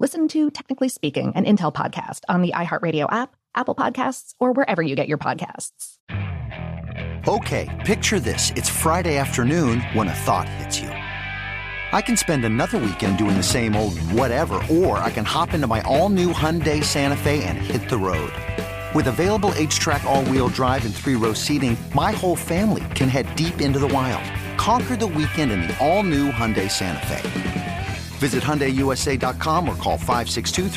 Listen to Technically Speaking, an Intel podcast on the iHeartRadio app, Apple Podcasts, or wherever you get your podcasts. Okay, picture this. It's Friday afternoon when a thought hits you. I can spend another weekend doing the same old whatever, or I can hop into my all new Hyundai Santa Fe and hit the road. With available HTRAC, all wheel drive, and three row seating, my whole family can head deep into the wild. Conquer the weekend in the all new Hyundai Santa Fe. Visit HyundaiUSA.com or call 562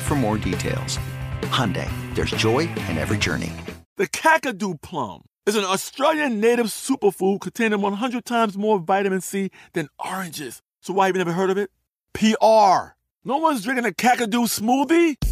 for more details. Hyundai, there's joy in every journey. The Kakadu plum is an Australian native superfood containing 100 times more vitamin C than oranges. So why have you never heard of it? PR. No one's drinking a Kakadu smoothie?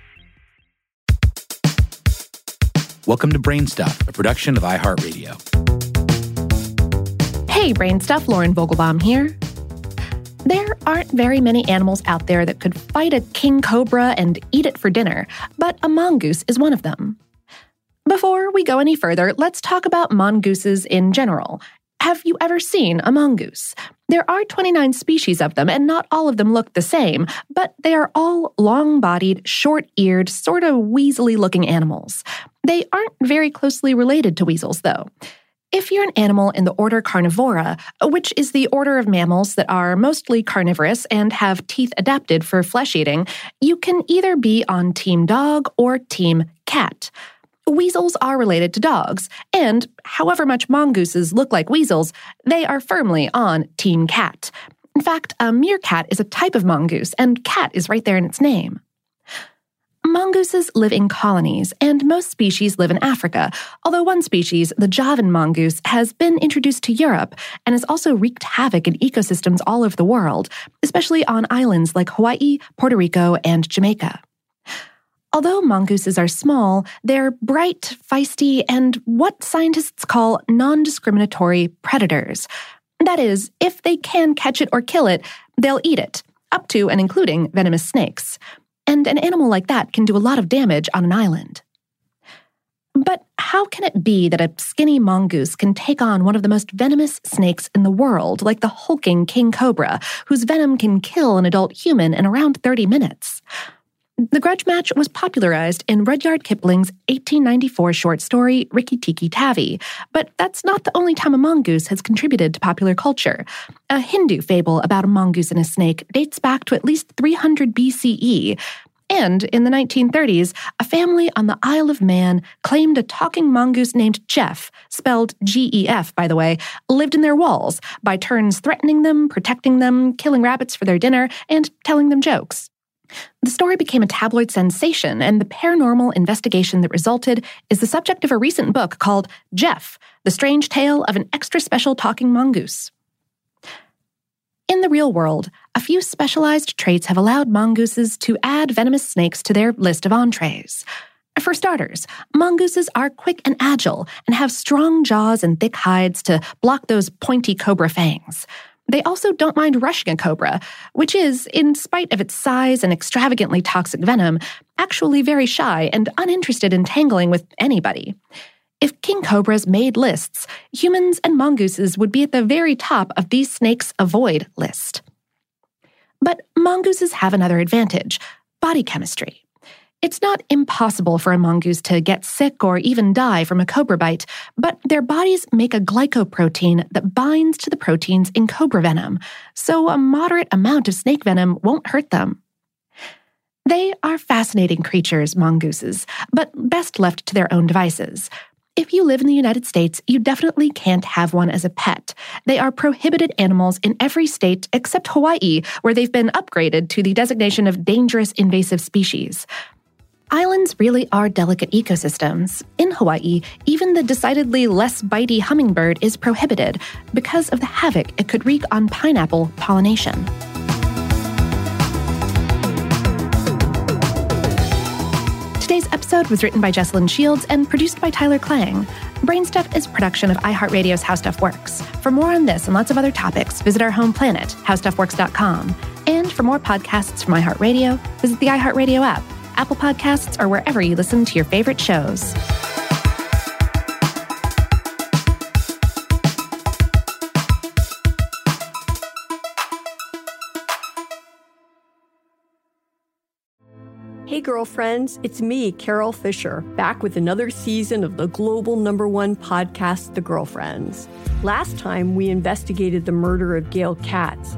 Welcome to Brainstuff, a production of iHeartRadio. Hey, Brainstuff, Lauren Vogelbaum here. There aren't very many animals out there that could fight a king cobra and eat it for dinner, but a mongoose is one of them. Before we go any further, let's talk about mongooses in general. Have you ever seen a mongoose? There are 29 species of them, and not all of them look the same, but they are all long bodied, short eared, sort of weaselly looking animals. They aren't very closely related to weasels, though. If you're an animal in the order Carnivora, which is the order of mammals that are mostly carnivorous and have teeth adapted for flesh eating, you can either be on Team Dog or Team Cat. Weasels are related to dogs, and however much mongooses look like weasels, they are firmly on Team Cat. In fact, a meerkat is a type of mongoose, and cat is right there in its name. Mongooses live in colonies, and most species live in Africa, although one species, the Javan mongoose, has been introduced to Europe and has also wreaked havoc in ecosystems all over the world, especially on islands like Hawaii, Puerto Rico, and Jamaica. Although mongooses are small, they're bright, feisty, and what scientists call non discriminatory predators. That is, if they can catch it or kill it, they'll eat it, up to and including venomous snakes. And an animal like that can do a lot of damage on an island. But how can it be that a skinny mongoose can take on one of the most venomous snakes in the world, like the hulking king cobra, whose venom can kill an adult human in around 30 minutes? The grudge match was popularized in Rudyard Kipling's 1894 short story Rikki Tikki Tavi, but that's not the only time a mongoose has contributed to popular culture. A Hindu fable about a mongoose and a snake dates back to at least 300 BCE. And in the 1930s, a family on the Isle of Man claimed a talking mongoose named Gef, spelled G E F, by the way, lived in their walls, by turns threatening them, protecting them, killing rabbits for their dinner, and telling them jokes. The story became a tabloid sensation, and the paranormal investigation that resulted is the subject of a recent book called Gef The Strange Tale of an Extra Special Talking Mongoose. in the real world, a few specialized traits have allowed mongooses to add venomous snakes to their list of entrees. For starters, mongooses are quick and agile and have strong jaws and thick hides to block those pointy cobra fangs. They also don't mind rushing a cobra, which is, in spite of its size and extravagantly toxic venom, actually very shy and uninterested in tangling with anybody. If king cobras made lists, humans and mongooses would be at the very top of these snakes' avoid list. But mongooses have another advantage body chemistry. It's not impossible for a mongoose to get sick or even die from a cobra bite, but their bodies make a glycoprotein that binds to the proteins in cobra venom, so a moderate amount of snake venom won't hurt them. They are fascinating creatures, mongooses, but best left to their own devices. If you live in the United States, you definitely can't have one as a pet. They are prohibited animals in every state except Hawaii, where they've been upgraded to the designation of dangerous invasive species. Islands really are delicate ecosystems. In Hawaii, even the decidedly less bitey hummingbird is prohibited because of the havoc it could wreak on pineapple pollination. Today's episode was written by Jesslyn Shields and produced by Tyler Klang. Brainstuff is production of iHeartRadio's How Stuff Works. For more on this and lots of other topics, visit our home planet, howstuffworks.com. And for more podcasts from iHeartRadio, visit the iHeartRadio app Apple Podcasts, or wherever you listen to your favorite shows. Hey, girlfriends, it's me, Carol Fisher, back with another season of the global number one podcast, The Girlfriends. Last time, we investigated the murder of Gail Katz.